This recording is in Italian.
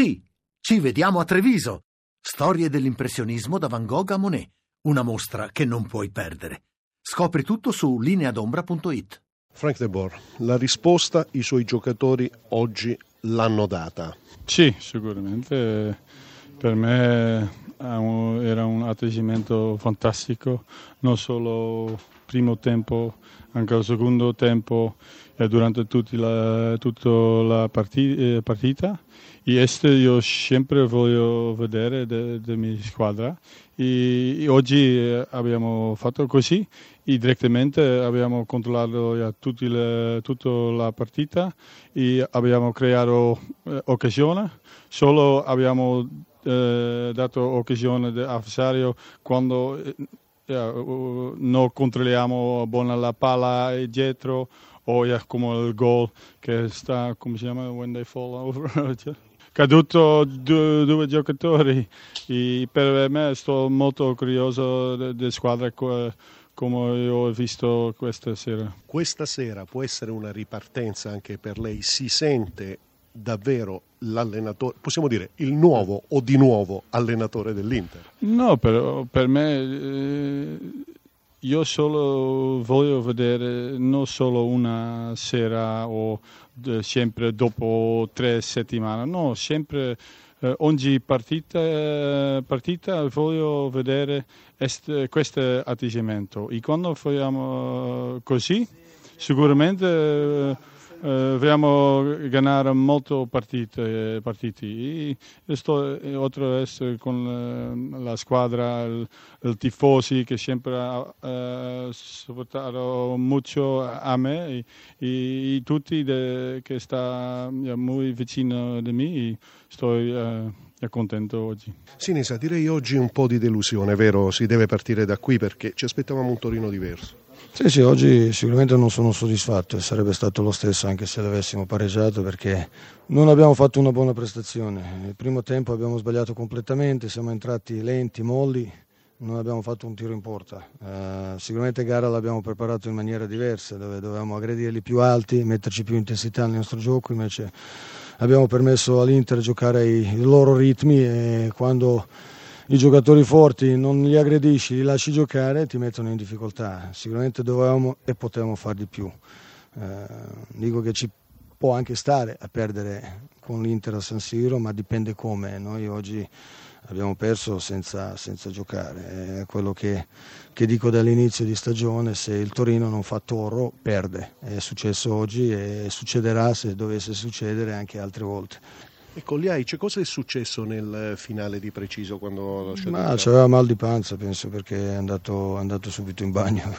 Sì, ci vediamo a Treviso. Storie dell'impressionismo da Van Gogh a Monet. Una mostra che non puoi perdere. Scopri tutto su lineadombra.it. Frank De Boer, la risposta i suoi giocatori oggi l'hanno data. Sì, sicuramente. Per me era un atteggiamento fantastico, non solo primo tempo, anche il secondo tempo e durante la, tutta la eh, partita. E questo io sempre voglio vedere della mia squadra. E, e oggi eh, abbiamo fatto così e direttamente abbiamo controllato le, tutta la partita e abbiamo creato eh, occasione. Solo abbiamo eh, dato occasione all'avversario quando eh, non controlliamo buona la palla dietro o yeah, come il gol che sta, come si chiama, when they fall over. caduto due, due, giocatori e per me sto molto curioso della squadra come ho visto questa sera. Questa sera può essere una ripartenza anche per lei, si sente davvero l'allenatore, possiamo dire il nuovo o di nuovo allenatore dell'Inter? No, però per me eh, io solo voglio vedere non solo una sera o eh, sempre dopo tre settimane, no, sempre eh, ogni partita, partita, voglio vedere est, questo atteggiamento e quando facciamo così sicuramente eh, vogliamo ganare molte partite, partiti. E sto, oltre ad con la squadra, il, il tifosi che sempre ha eh, supportato molto a me e, e tutti de, che sta molto vicino a me. Sto eh, contento oggi. Sinisa, direi oggi un po' di delusione, vero? Si deve partire da qui perché ci aspettavamo un Torino diverso. Sì, sì, oggi sicuramente non sono soddisfatto e sarebbe stato lo stesso anche se l'avessimo pareggiato perché non abbiamo fatto una buona prestazione. Nel primo tempo abbiamo sbagliato completamente, siamo entrati lenti, molli, non abbiamo fatto un tiro in porta. Uh, sicuramente gara l'abbiamo preparato in maniera diversa, dove dovevamo aggredirli più alti, metterci più intensità nel nostro gioco, invece abbiamo permesso all'Inter di giocare i, loro ritmi e quando i giocatori forti non li aggredisci, li lasci giocare, ti mettono in difficoltà. Sicuramente dovevamo e potevamo fare di più. Eh, dico che ci può anche stare a perdere con l'Inter a San Siro, ma dipende come. Noi oggi abbiamo perso senza, senza giocare. È quello che, che, dico dall'inizio di stagione, se il Torino non fa toro perde. È successo oggi e succederà se dovesse succedere anche altre volte. E con gli Aice cosa è successo nel finale di preciso quando ha lasciato Ma c'aveva mal di panza penso perché è andato, è andato subito in bagno.